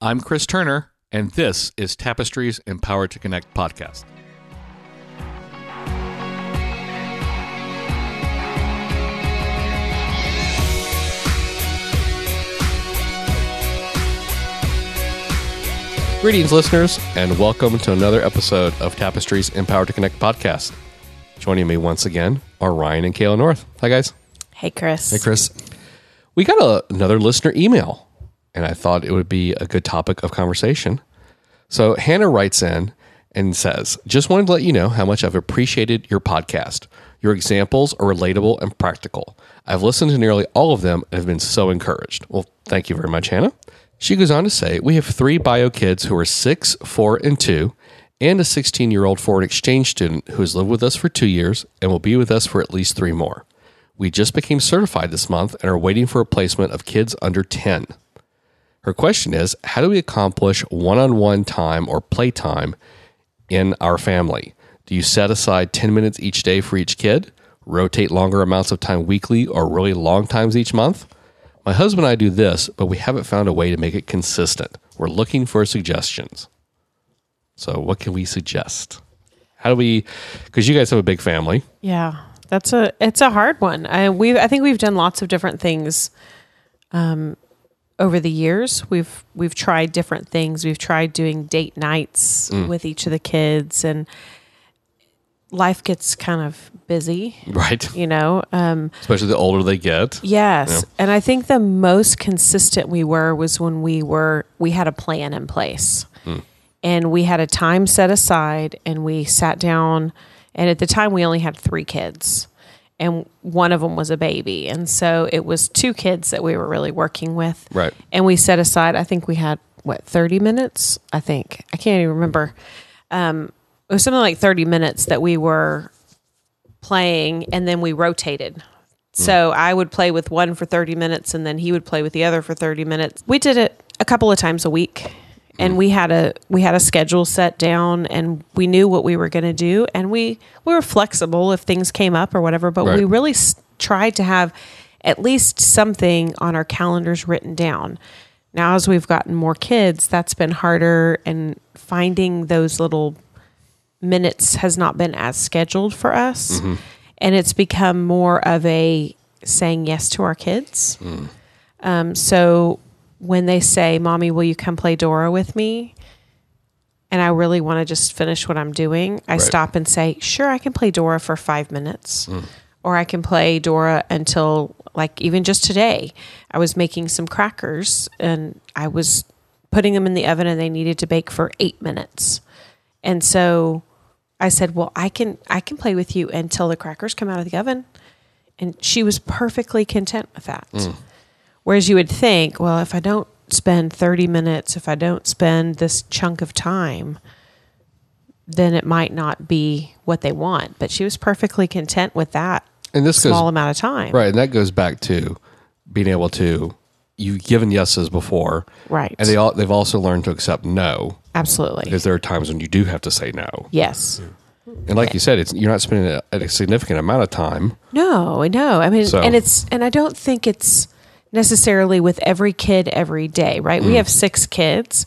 I'm Chris Turner, and this is Tapestry's Empowered to Connect podcast. Greetings, listeners, and welcome to another episode of Tapestry's Empowered to Connect podcast. Joining me once again are Ryan and Kayla North. Hi, guys. Hey, Chris. Hey, Chris. We got a, another listener email, and I thought it would be a good topic of conversation. So Hannah writes in and says, Just wanted to let you know how much I've appreciated your podcast. Your examples are relatable and practical. I've listened to nearly all of them and have been so encouraged. Well, thank you very much, Hannah. She goes on to say, We have three bio kids who are six, four, and two, and a 16 year old foreign exchange student who has lived with us for two years and will be with us for at least three more. We just became certified this month and are waiting for a placement of kids under 10. Her question is How do we accomplish one on one time or playtime in our family? Do you set aside 10 minutes each day for each kid, rotate longer amounts of time weekly, or really long times each month? My husband and I do this, but we haven't found a way to make it consistent. We're looking for suggestions. So, what can we suggest? How do we? Because you guys have a big family. Yeah, that's a it's a hard one. I we I think we've done lots of different things, um, over the years. We've we've tried different things. We've tried doing date nights with each of the kids, and life gets kind of busy. Right. You know, um, Especially the older they get. Yes. And I think the most consistent we were was when we were we had a plan in place. And we had a time set aside and we sat down and at the time we only had 3 kids. And one of them was a baby. And so it was two kids that we were really working with. Right. And we set aside I think we had what 30 minutes, I think. I can't even remember. Um it was something like 30 minutes that we were playing and then we rotated. So I would play with one for 30 minutes and then he would play with the other for 30 minutes. We did it a couple of times a week and we had a we had a schedule set down and we knew what we were going to do and we we were flexible if things came up or whatever but we really s- tried to have at least something on our calendars written down. Now as we've gotten more kids, that's been harder and finding those little minutes has not been as scheduled for us. And it's become more of a saying yes to our kids. Um, so when they say, Mommy, will you come play Dora with me? And I really want to just finish what I'm doing, I stop and say, Sure, I can play Dora for five minutes. Mm. Or I can play Dora until, like, even just today, I was making some crackers and I was putting them in the oven and they needed to bake for eight minutes. And so I said, "Well, I can I can play with you until the crackers come out of the oven." And she was perfectly content with that. Mm. Whereas you would think, well, if I don't spend 30 minutes, if I don't spend this chunk of time, then it might not be what they want. But she was perfectly content with that And this goes small amount of time. Right, and that goes back to being able to you've given yeses before, Right. And they all they've also learned to accept no Absolutely. because there are times when you do have to say no. Yes. And like you said, it's you're not spending a, a significant amount of time. No, I know. I mean, So- and it's and I don't think it's necessarily with every kid every day, right? We have six kids,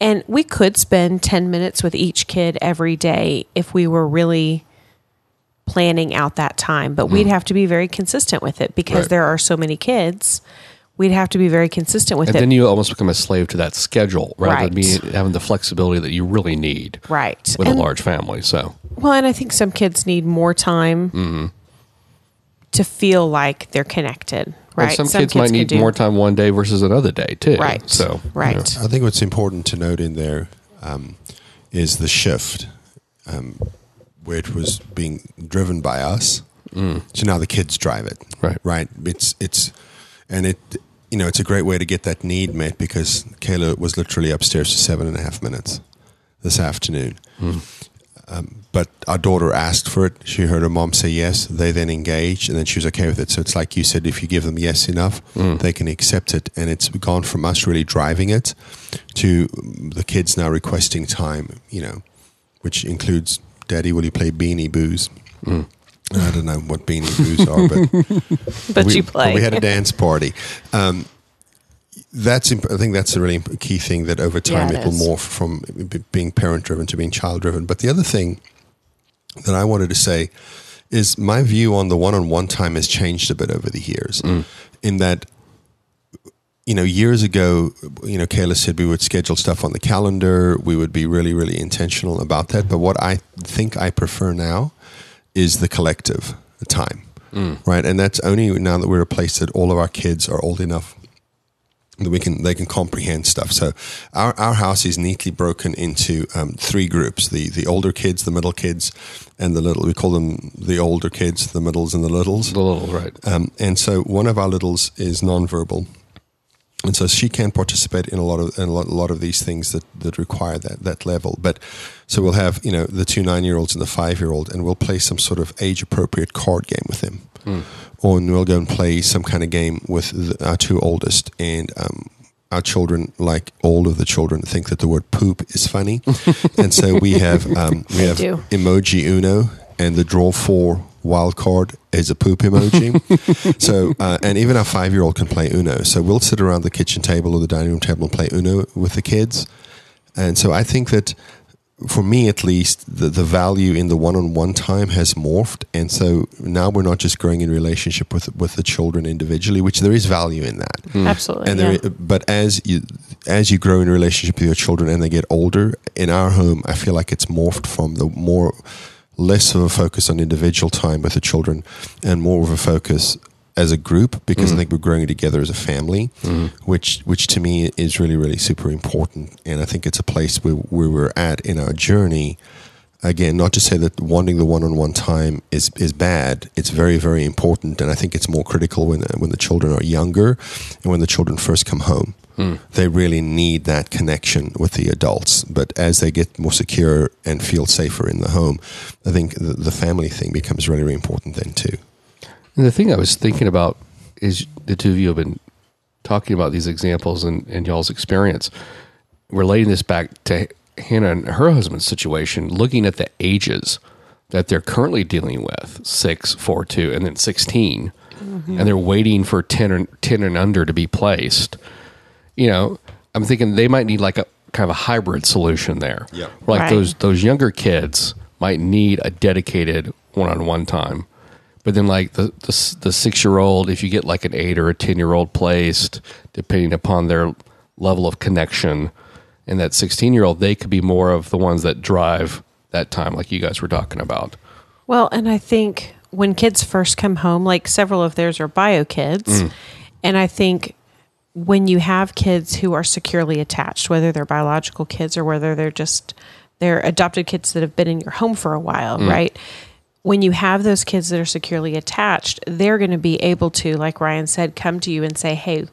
and we could spend ten minutes with each kid every day if we were really planning out that time. But we'd have to be very consistent with it because Right. there are so many kids. We'd have to be very consistent with it. And it. then you almost become a slave to that schedule rather than Right. being having the flexibility that you really need right. with And- a large family. So Well, and I think some kids need more time Mm-hmm. to feel like they're connected. Right. and some, kids, might need do- more time one day versus another day too. Right. So right. I think what's important to note in there um, is the shift um, where it was being driven by us. So now the kids drive it. Right. Right. It's it's and it you know it's a great way to get that need met because Kayla was literally upstairs for seven and a half minutes this afternoon. Um, but our daughter asked for it. She heard her mom say yes. They then engaged, and then she was okay with it. So it's like you said: if you give them yes enough, they can accept it. And it's gone from us really driving it to the kids now requesting time. You know, which includes, "Daddy, will you play Beanie Boos?" I don't know what Beanie Boos are, but But we, you play. We had a dance party. Um, that's imp- I think that's a really imp- key thing that over time Yeah, it it, will morph from being parent driven to being child driven. But the other thing that I wanted to say is my view on the one on one time has changed a bit over the years. Mm. In that, you know, years ago, you know, Kayla said we would schedule stuff on the calendar. We would be really, really intentional about that. But what I think I prefer now is the collective time, mm. right? And that's only now that we're a place that all of our kids are old enough that we can they can comprehend stuff. So our, our house is neatly broken into um, three groups: the the older kids, the middle kids, and the little. We call them the older kids, the middles, and the littles. The little right. Um, and so one of our littles is nonverbal, and so she can participate in a lot of in a lot, a lot of these things that, that require that that level. But so we'll have you know the two nine year olds and the five year old, and we'll play some sort of age appropriate card game with them, or we'll go and play some kind of game with the, our two oldest and. Um, our children, like all of the children, think that the word "poop" is funny, and so we have um, we have emoji Uno, and the draw four wild card is a poop emoji. so, uh, and even our five year old can play Uno. So we'll sit around the kitchen table or the dining room table and play Uno with the kids. And so I think that for me at least, the, the value in the one on one time has morphed. And so now we're not just growing in relationship with with the children individually, which there is value in that. Absolutely. And yeah. there, but as you as you grow in relationship with your children and they get older, in our home, I feel like it's morphed from the more less of a focus on individual time with the children and more of a focus as a group because I mm. think we're growing together as a family, mm-hmm. which which to me is really really super important. And I think it's a place where, where we're at in our journey. Again, not to say that wanting the one-on-one time is is bad. It's very very important, and I think it's more critical when when the children are younger and when the children first come home. Hmm. They really need that connection with the adults. But as they get more secure and feel safer in the home, I think the, the family thing becomes really, really important then too. And the thing I was thinking about is the two of you have been talking about these examples and, and y'all's experience, relating this back to Hannah and her husband's situation, looking at the ages that they're currently dealing with six, four, two, and then 16, mm-hmm. and they're waiting for 10 or 10 and under to be placed. You know, I'm thinking they might need like a kind of a hybrid solution there. Yeah. Like Right. those those younger kids might need a dedicated one-on-one time but then like the the, the six year old if you get like an eight or a ten year old placed depending upon their level of connection and that 16 year old they could be more of the ones that drive that time like you guys were talking about Well, and I think when kids first come home, like several of theirs are bio kids, mm. and I think when you have kids who are securely attached, whether they're biological kids or whether they're just they're adopted kids that have been in your home for a while, mm. right? When you have those kids that are securely attached, they're going to be able to, like Ryan said, come to you and say, "Hey,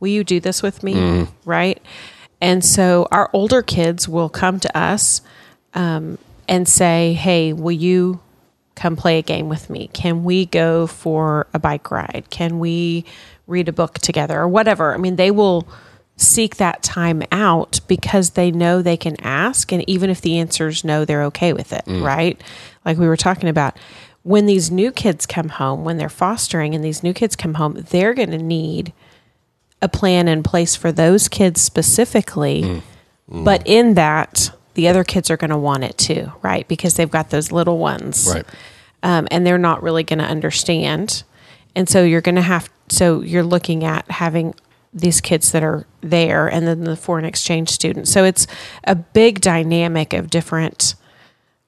will you do this with me?" Mm. Right? And so our older kids will come to us um, and say, "Hey, will you come play a game with me? Can we go for a bike ride? Can we read a book together or whatever?" I mean, they will seek that time out because they know they can ask and even if the answer is no, they're okay with it, right? Like we were talking about when these new kids come home, when they're fostering and these new kids come home, they're going to need a plan in place for those kids specifically. But in that, the other kids are going to want it too, right? Because they've got those little ones. right Um, and they're not really going to understand. And so you're going to have, so you're looking at having these kids that are there and then the foreign exchange students. So it's a big dynamic of different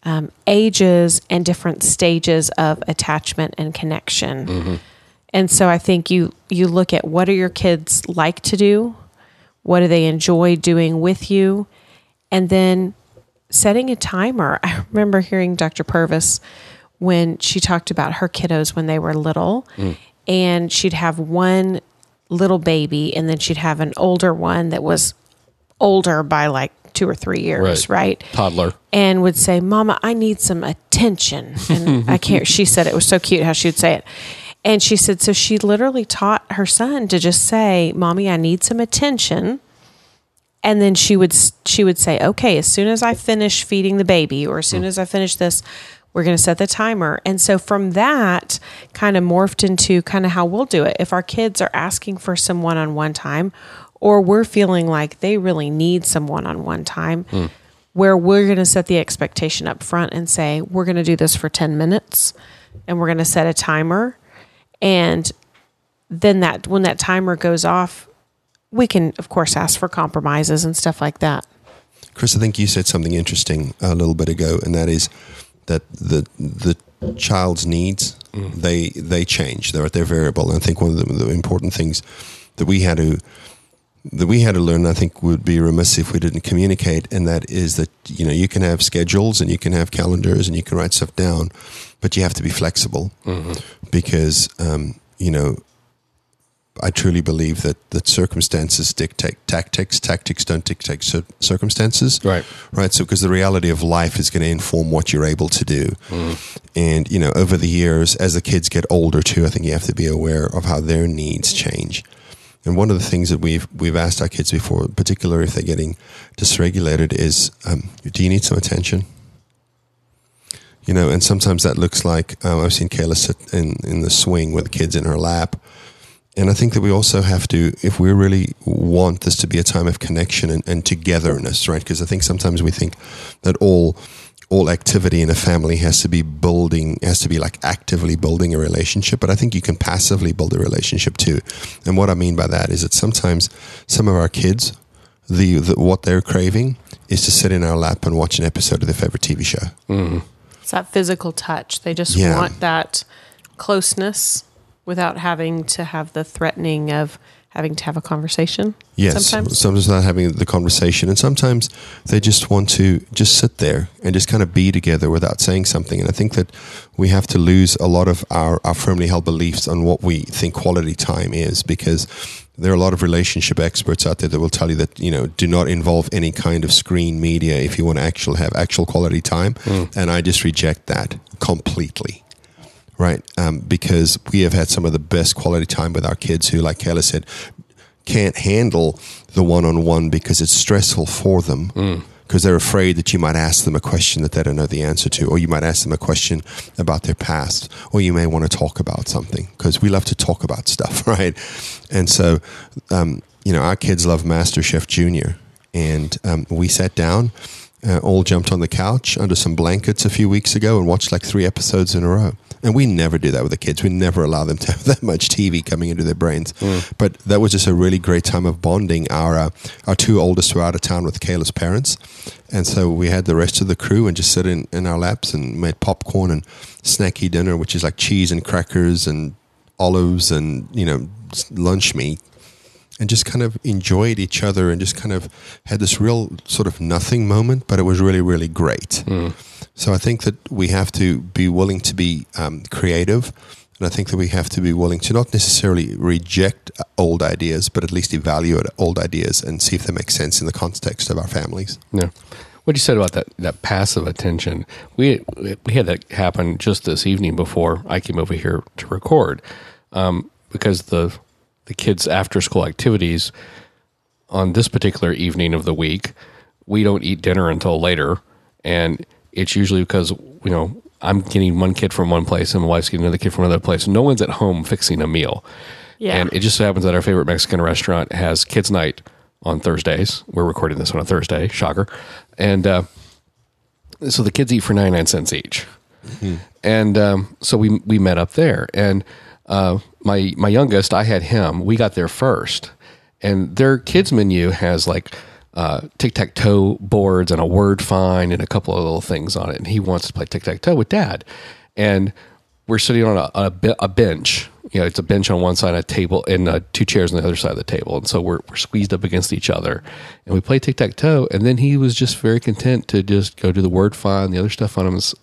um, ages and different stages of attachment and connection. And so I think you you look at what do your kids like to do? What do they enjoy doing with you? And then setting a timer. I remember hearing Dr. Purvis when she talked about her kiddos when they were little mm. and she'd have one little baby and then she'd have an older one that was older by like 2 or 3 years, right? toddler and would say, "Mama, I need some attention." And I can't. She said it was so cute how she would say it. And she said, so she literally taught her son to just say, "Mommy, I need some attention." And then she would she would say, "Okay, as soon as I finish feeding the baby, or as soon mm. as I finish this, we're going to set the timer." And so from that, kind of morphed into kind of how we'll do it. If our kids are asking for some one-on-one time, or we're feeling like they really need some one-on-one time hmm. where we're going to set the expectation up front and say we're going to do this for 10 minutes and we're going to set a timer and then that when that timer goes off we can of course ask for compromises and stuff like that Chris, I think you said something interesting a little bit ago, and that is that the the child's needs mm. they they change. They're they're variable. And I think one of the, the important things that we had to that we had to learn, I think, would be remiss if we didn't communicate, and that is that you know you can have schedules and you can have calendars and you can write stuff down, but you have to be flexible because um, you know I truly believe that that circumstances dictate tactics. Tactics don't dictate cir- circumstances. Right. Right. So, because the reality of life is going to inform what you're able to do. And, you know, over the years, as the kids get older too, I think you have to be aware of how their needs change. And one of the things that we've we've asked our kids before, particularly if they're getting dysregulated, is, um, do you need some attention? You know, and sometimes that looks like um, I've seen Kayla sit in in the swing with the kids in her lap, and I think that we also have to, if we really want this to be a time of connection and, and togetherness, right? Because I think sometimes we think that all all activity in a family has to be building, has to be like actively building a relationship. But I think you can passively build a relationship too. And what I mean by that is that sometimes some of our kids, the, the what they're craving is to sit in our lap and watch an episode of their favorite TV show. It's that physical touch they just Yeah. want that closeness without having to have the threatening of having to have a conversation Yes, sometimes sometimes not having the conversation, and sometimes they just want to just sit there and just kind of be together without saying something. And I think that we have to lose a lot of our, our firmly held beliefs on what we think quality time is, because there are a lot of relationship experts out there that will tell you that you know do not involve any kind of screen media if you want to actually have actual quality time. And I just reject that completely right? Um, because we have had some of the best quality time with our kids who, like Kayla said, can't handle the one on one because it's stressful for them. Because they're afraid that you might ask them a question that they don't know the answer to, or you might ask them a question about their past, or you may want to talk about something because we love to talk about stuff, right? And so, um, you know, our kids love MasterChef Junior, and um, we sat down, uh, all jumped on the couch under some blankets a few weeks ago and watched like three episodes in a row. And we never do that with the kids. We never allow them to have that much TV coming into their brains. But that was just a really great time of bonding. Our uh, our two oldest were out of town with Kayla's parents, and so we had the rest of the crew and just sit in, in our laps and made popcorn and snacky dinner, which is like cheese and crackers and olives and you know lunch meat and just kind of enjoyed each other and just kind of had this real sort of nothing moment, but it was really, really great. So I think that we have to be willing to be um, creative. And I think that we have to be willing to not necessarily reject uh, old ideas, but at least evaluate old ideas and see if they make sense in the context of our families. Yeah. What you said about that that passive attention, we we had that happen just this evening before I came over here to record, um, because the the kids' after school activities on this particular evening of the week, we don't eat dinner until later, and it's usually because you know I'm getting one kid from one place and my wife's getting another kid from another place. No one's at home fixing a meal. Yeah. And it just so happens that our favorite Mexican restaurant has kids' night on Thursdays. We're recording this on a Thursday, shocker. And uh, so the kids eat for 99 cents each. And um, so we we met up there. And uh, my my youngest, I had him. We got there first. And their kids menu has like uh, tic tac toe boards and a word find and a couple of little things on it. And he wants to play tic tac toe with dad. And we're sitting on a, a, a bench. You know, it's a bench on one side, a table, and uh, two chairs on the other side of the table. And so we're, we're squeezed up against each other. And we play tic tac toe. And then he was just very content to just go do the word find, the other stuff on his,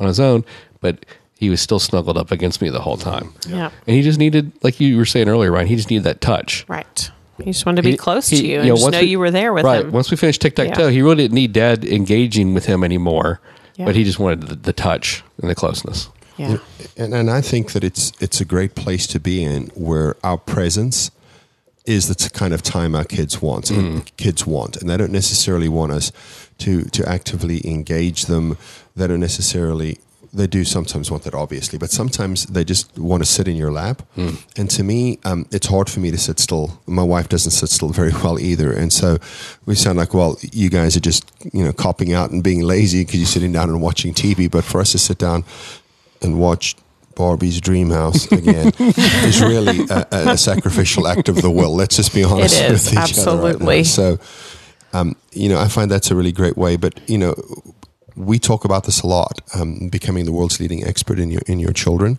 on his own. But he was still snuggled up against me the whole time. Yeah. And he just needed, like you were saying earlier, Ryan, he just needed that touch. right he just wanted to be He- close he- to you and know, just know we- you were there with him. right. him Once we finished tic tac toe, Yeah. he really didn't need dad engaging with him anymore. Yeah. But he just wanted the, the touch and the closeness. yeah And, and I think that it's it's a great place to be in where our presence is the kind of time our kids want. and mm. Kids want, and they don't necessarily want us to to actively engage them. They don't necessarily they do sometimes want that, obviously, but sometimes they just want to sit in your lap. And to me, um, it's hard for me to sit still. My wife doesn't sit still very well either, and so we sound like, well, you guys are just you know copping out and being lazy because you're sitting down and watching TV. But for us to sit down and watch Barbie's Dream House again is really a, a, sacrificial act of the will. Let's just be honest It is, with each other right absolutely. So, um, you know, I find that's a really great way. But you know, we talk about this a lot, um, becoming the world's leading expert in your in your children.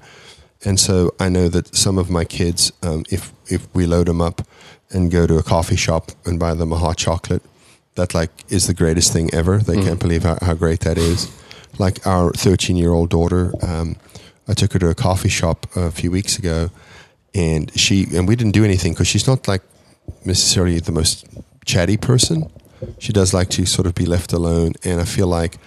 And so I know that some of my kids, um, if if we load them up and go to a coffee shop and buy them a hot chocolate, that like is the greatest thing ever. They can't believe how, how great that is. Like our 13 year old daughter, um, I took her to a coffee shop a few weeks ago, and she and we didn't do anything because she's not like necessarily the most chatty person. She does like to sort of be left alone, and I feel like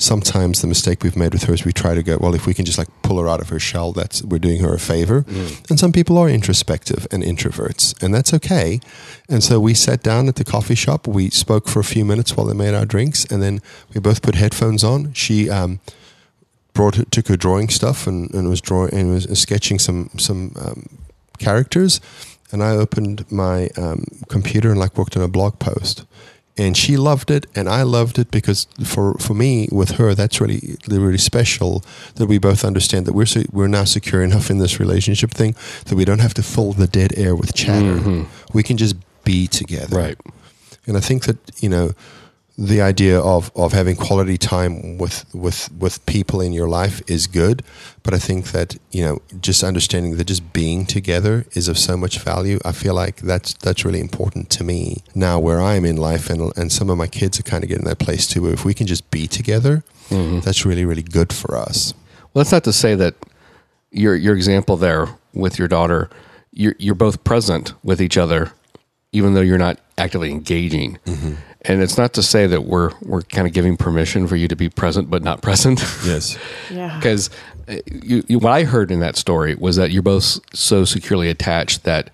sometimes the mistake we've made with her is we try to go well if we can just like pull her out of her shell that's we're doing her a favor. And some people are introspective and introverts and that's okay. And so we sat down at the coffee shop. We spoke for a few minutes while they made our drinks and then we both put headphones on. She um, brought her, took her drawing stuff and, and was drawing and was sketching some some um, characters. And I opened my um, computer and like worked on a blog post and she loved it and I loved it because for for me with her that's really really special that we both understand that we're we're now secure enough in this relationship thing that we don't have to fill the dead air with chatter. Mm-hmm. We can just be together. Right. and I think that you know the idea of, of having quality time with, with with people in your life is good, but I think that you know just understanding that just being together is of so much value. I feel like that's that's really important to me now where I'm in life, and and some of my kids are kind of getting that place too. Where if we can just be together, mm-hmm. that's really really good for us. Well, that's not to say that your your example there with your daughter, you're you're both present with each other, even though you're not actively engaging. Mm-hmm. And it's not to say that we're we're kind of giving permission for you to be present but not present. Yes. Yeah. Because uh, you, you, what I heard in that story was that you're both so securely attached that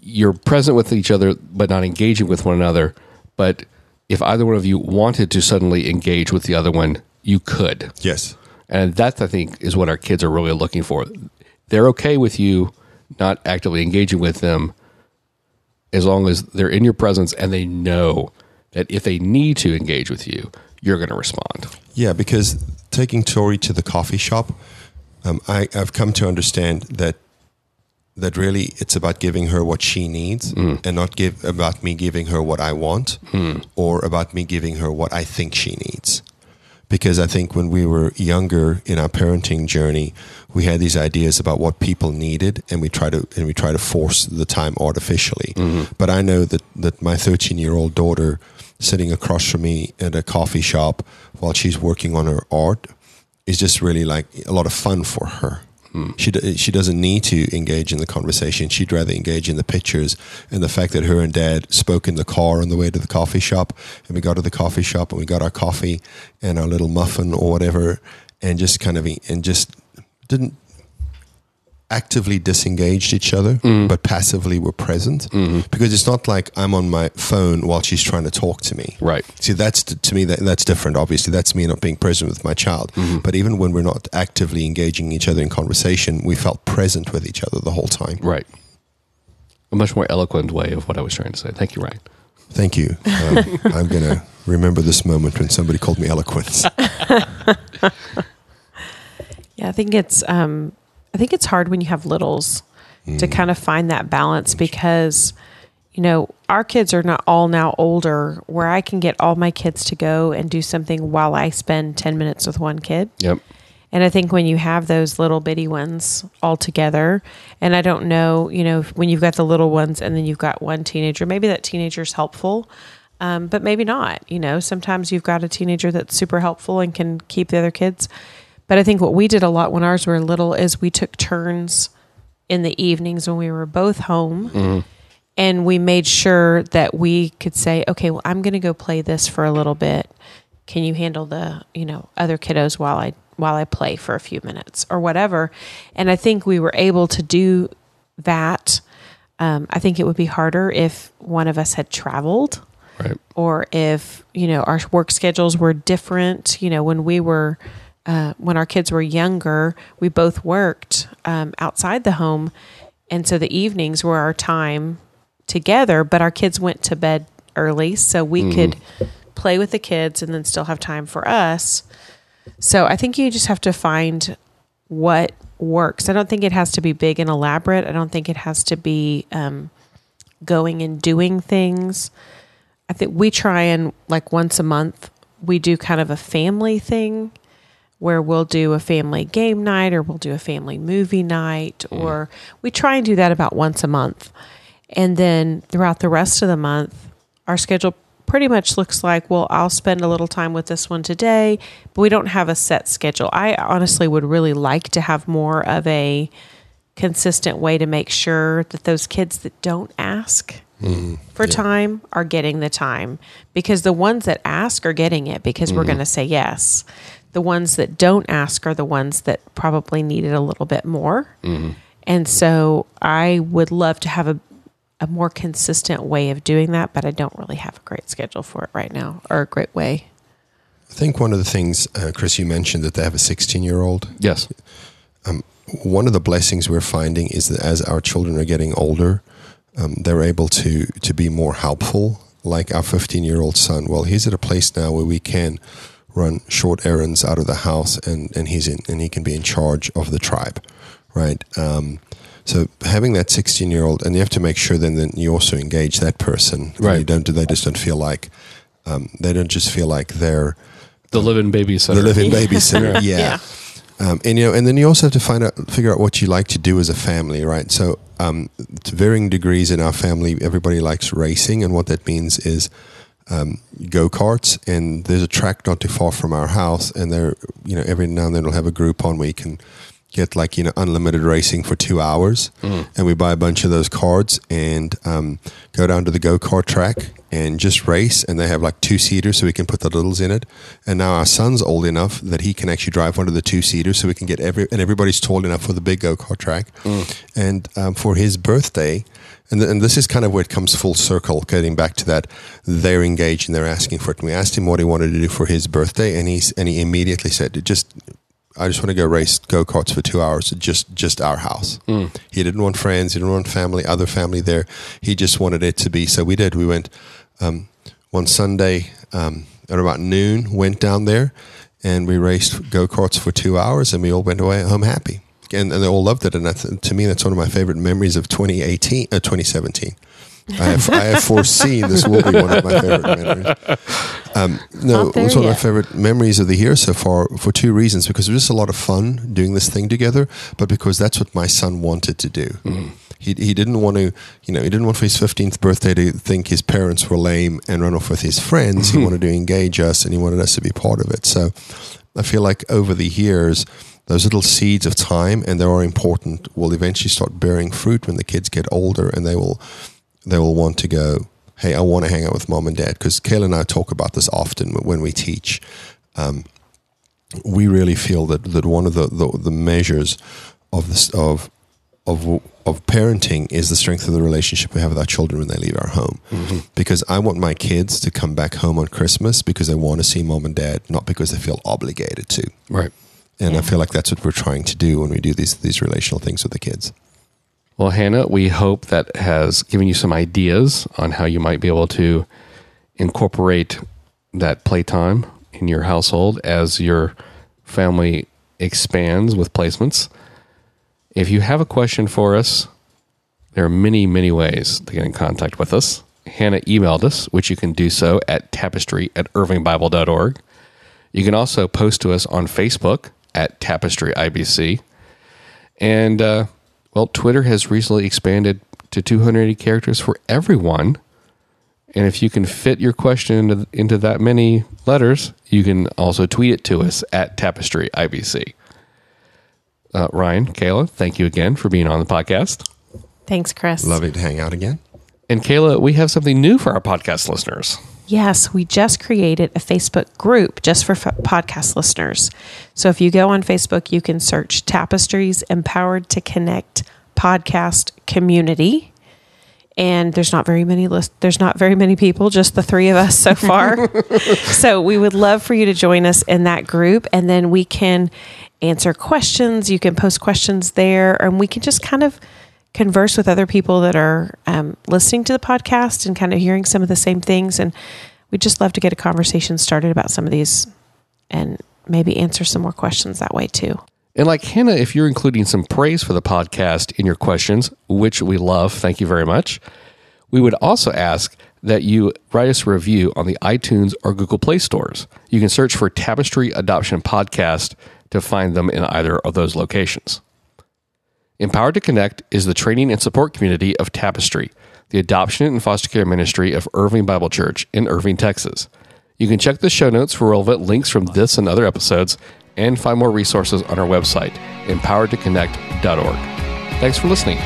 you're present with each other but not engaging with one another. But if either one of you wanted to suddenly engage with the other one, you could. Yes. And that I think is what our kids are really looking for. They're okay with you not actively engaging with them as long as they're in your presence and they know that if they need to engage with you, you're going to respond. Yeah, because taking Tori to the coffee shop, um, I, I've come to understand that that really it's about giving her what she needs and not give about me giving her what I want or about me giving her what I think she needs. Because I think when we were younger in our parenting journey, we had these ideas about what people needed, and we try to and we try to force the time artificially. Mm-hmm. But I know that that my 13 year old daughter sitting across from me at a coffee shop while she's working on her art is just really like a lot of fun for her. She eh, she doesn't need to engage in the conversation. She'd rather engage in the pictures and the fact that her and dad spoke in the car on the way to the coffee shop, and we got to the coffee shop and we got our coffee and our little muffin or whatever, and just kind of and just didn't actively disengaged each other, but passively were present because it's not like I'm on my phone while she's trying to talk to me. Right. See, that's to me that that's different. Obviously, that's me not being present with my child. But even when we're not actively engaging each other in conversation, we felt present with each other the whole time. Right. A much more eloquent way of what I was trying to say. Thank you, Ryan. Thank you. Um, I'm gonna remember this moment when somebody called me eloquent. Yeah, I think it's um I think it's hard when you have littles to kind of find that balance because you know, our kids are not all now older where I can get all my kids to go and do something while I spend 10 minutes with one kid. Yep. And I think when you have those little bitty ones all together, and I don't know, you know, when you've got the little ones and then you've got one teenager, maybe that teenager's helpful, um, but maybe not. You know, sometimes you've got a teenager that's super helpful and can keep the other kids. But I think what we did a lot when ours were little is we took turns in the evenings when we were both home. And we made sure that we could say, okay, well, I'm going to go play this for a little bit. Can you handle the, you know, other kiddos while I while I play for a few minutes or whatever? And I think we were able to do that. Um, I think it would be harder if one of us had traveled Right. or if you know our work schedules were different you know when we were uh, when our kids were younger, we both worked um, outside the home. And so the evenings were our time together, but our kids went to bed early so we could play with the kids and then still have time for us. So I think you just have to find what works. I don't think it has to be big and elaborate. I don't think it has to be um, going and doing things. I think we try and like once a month, we do kind of a family thing where we'll do a family game night or we'll do a family movie night, mm. or we try and do that about once a month. And then throughout the rest of the month, our schedule pretty much looks like, well, I'll spend a little time with this one today, but we don't have a set schedule. I honestly would really like to have more of a consistent way to make sure that those kids that don't ask mm-hmm. for time are getting the time because the ones that ask are getting it because we're mm-hmm. going to say yes. The ones that don't ask are the ones that probably need it a little bit more. And so I would love to have a, a more consistent way of doing that, but I don't really have a great schedule for it right now or a great way. I think one of the things, uh, Chris, you mentioned that they have a 16 year old. Yes. One of the blessings we're finding is that as our children are getting older, um, they're able to to be more helpful. Like our 15 year old son. Well, he's at a place now where we can run short errands out of the house, and and he's in and he can be in charge of the tribe, right? Um, so having that 16 year old, and you have to make sure then that you also engage that person. Right. You don't. They just don't feel like. Um, they don't just feel like they're The living babysitter. the living babysitter. yeah. Yeah. Um, and you know, and then you also have to find out, figure out what you like to do as a family, right? So, um, to varying degrees in our family, everybody likes racing, and what that means is um, go karts. And there's a track not too far from our house, and there, you know, every now and then we'll have a Groupon where you can get like you know unlimited racing for two hours, and we buy a bunch of those cards and um, go down to the go kart track and just race. And they have like two seaters, so we can put the littles in it. And now our son's old enough that he can actually drive one of the two seaters, so we can get every and everybody's tall enough for the big go kart track. And um, for his birthday. And, th- and this is kind of where it comes full circle, getting back to that. They're engaged and they're asking for it. And we asked him what he wanted to do for his birthday, and he's and he immediately said, "Just I just want to go race go karts for two hours at just just our house. He didn't want friends, he didn't want family, other family there. He just wanted it to be. So we did. We went um, one Sunday um, at about noon. Went down there, and we raced go karts for two hours, and we all went away home happy. And, and they all loved it. And that's, to me, that's one of my favorite memories of 2018, uh, 2017. I have, I have foreseen this will be one of my favorite memories. Um, no, Not it was there one of my favorite memories of the year so far for two reasons. Because it was just a lot of fun doing this thing together, but because that's what my son wanted to do. He, he didn't want to, you know, he didn't want for his 15th birthday to think his parents were lame and run off with his friends. He wanted to engage us and he wanted us to be part of it. So I feel like over the years, those little seeds of time, and they are important, will eventually start bearing fruit when the kids get older and they will they will want to go, hey, I want to hang out with mom and dad. Because Kayla and I talk about this often when we teach. Um, we really feel that, that one of the, the, the measures of this of of of parenting is the strength of the relationship we have with our children when they leave our home. Because I want my kids to come back home on Christmas because they want to see mom and dad, not because they feel obligated to. Right. And I feel like that's what we're trying to do when we do these these relational things with the kids. Well, Hannah, we hope that has given you some ideas on how you might be able to incorporate that playtime in your household as your family expands with placements. If you have a question for us, there are many, many ways to get in contact with us. Hannah emailed us, which you can do so at tapestry at irvingbible.org. You can also post to us on Facebook at Tapestry IBC. And, uh, well, Twitter has recently expanded to 280 characters for everyone. And if you can fit your question into, into that many letters, you can also tweet it to us at Tapestry IBC. Uh, Ryan, Kayla, thank you again for being on the podcast. Thanks, Chris. Lovely to hang out again. And Kayla, we have something new for our podcast listeners. Yes, we just created a Facebook group just for f- podcast listeners. So if you go on Facebook, you can search Tapestry's Empowered to Connect Podcast Community. and there's not very many list there's not very many people just the three of us so far so we would love for you to join us in that group and then we can answer questions you can post questions there and we can just kind of converse with other people that are um, listening to the podcast and kind of hearing some of the same things and we'd just love to get a conversation started about some of these and maybe answer some more questions that way too And like Hannah, if you're including some praise for the podcast in your questions, which we love, thank you very much. We would also ask that you write us a review on the iTunes or Google Play stores. You can search for Tapestry Adoption Podcast to find them in either of those locations. Empowered to Connect is the training and support community of Tapestry, the adoption and foster care ministry of Irving Bible Church in Irving, Texas. You can check the show notes for relevant links from this and other episodes and find more resources on our website, empoweredtoconnect.org. Thanks for listening.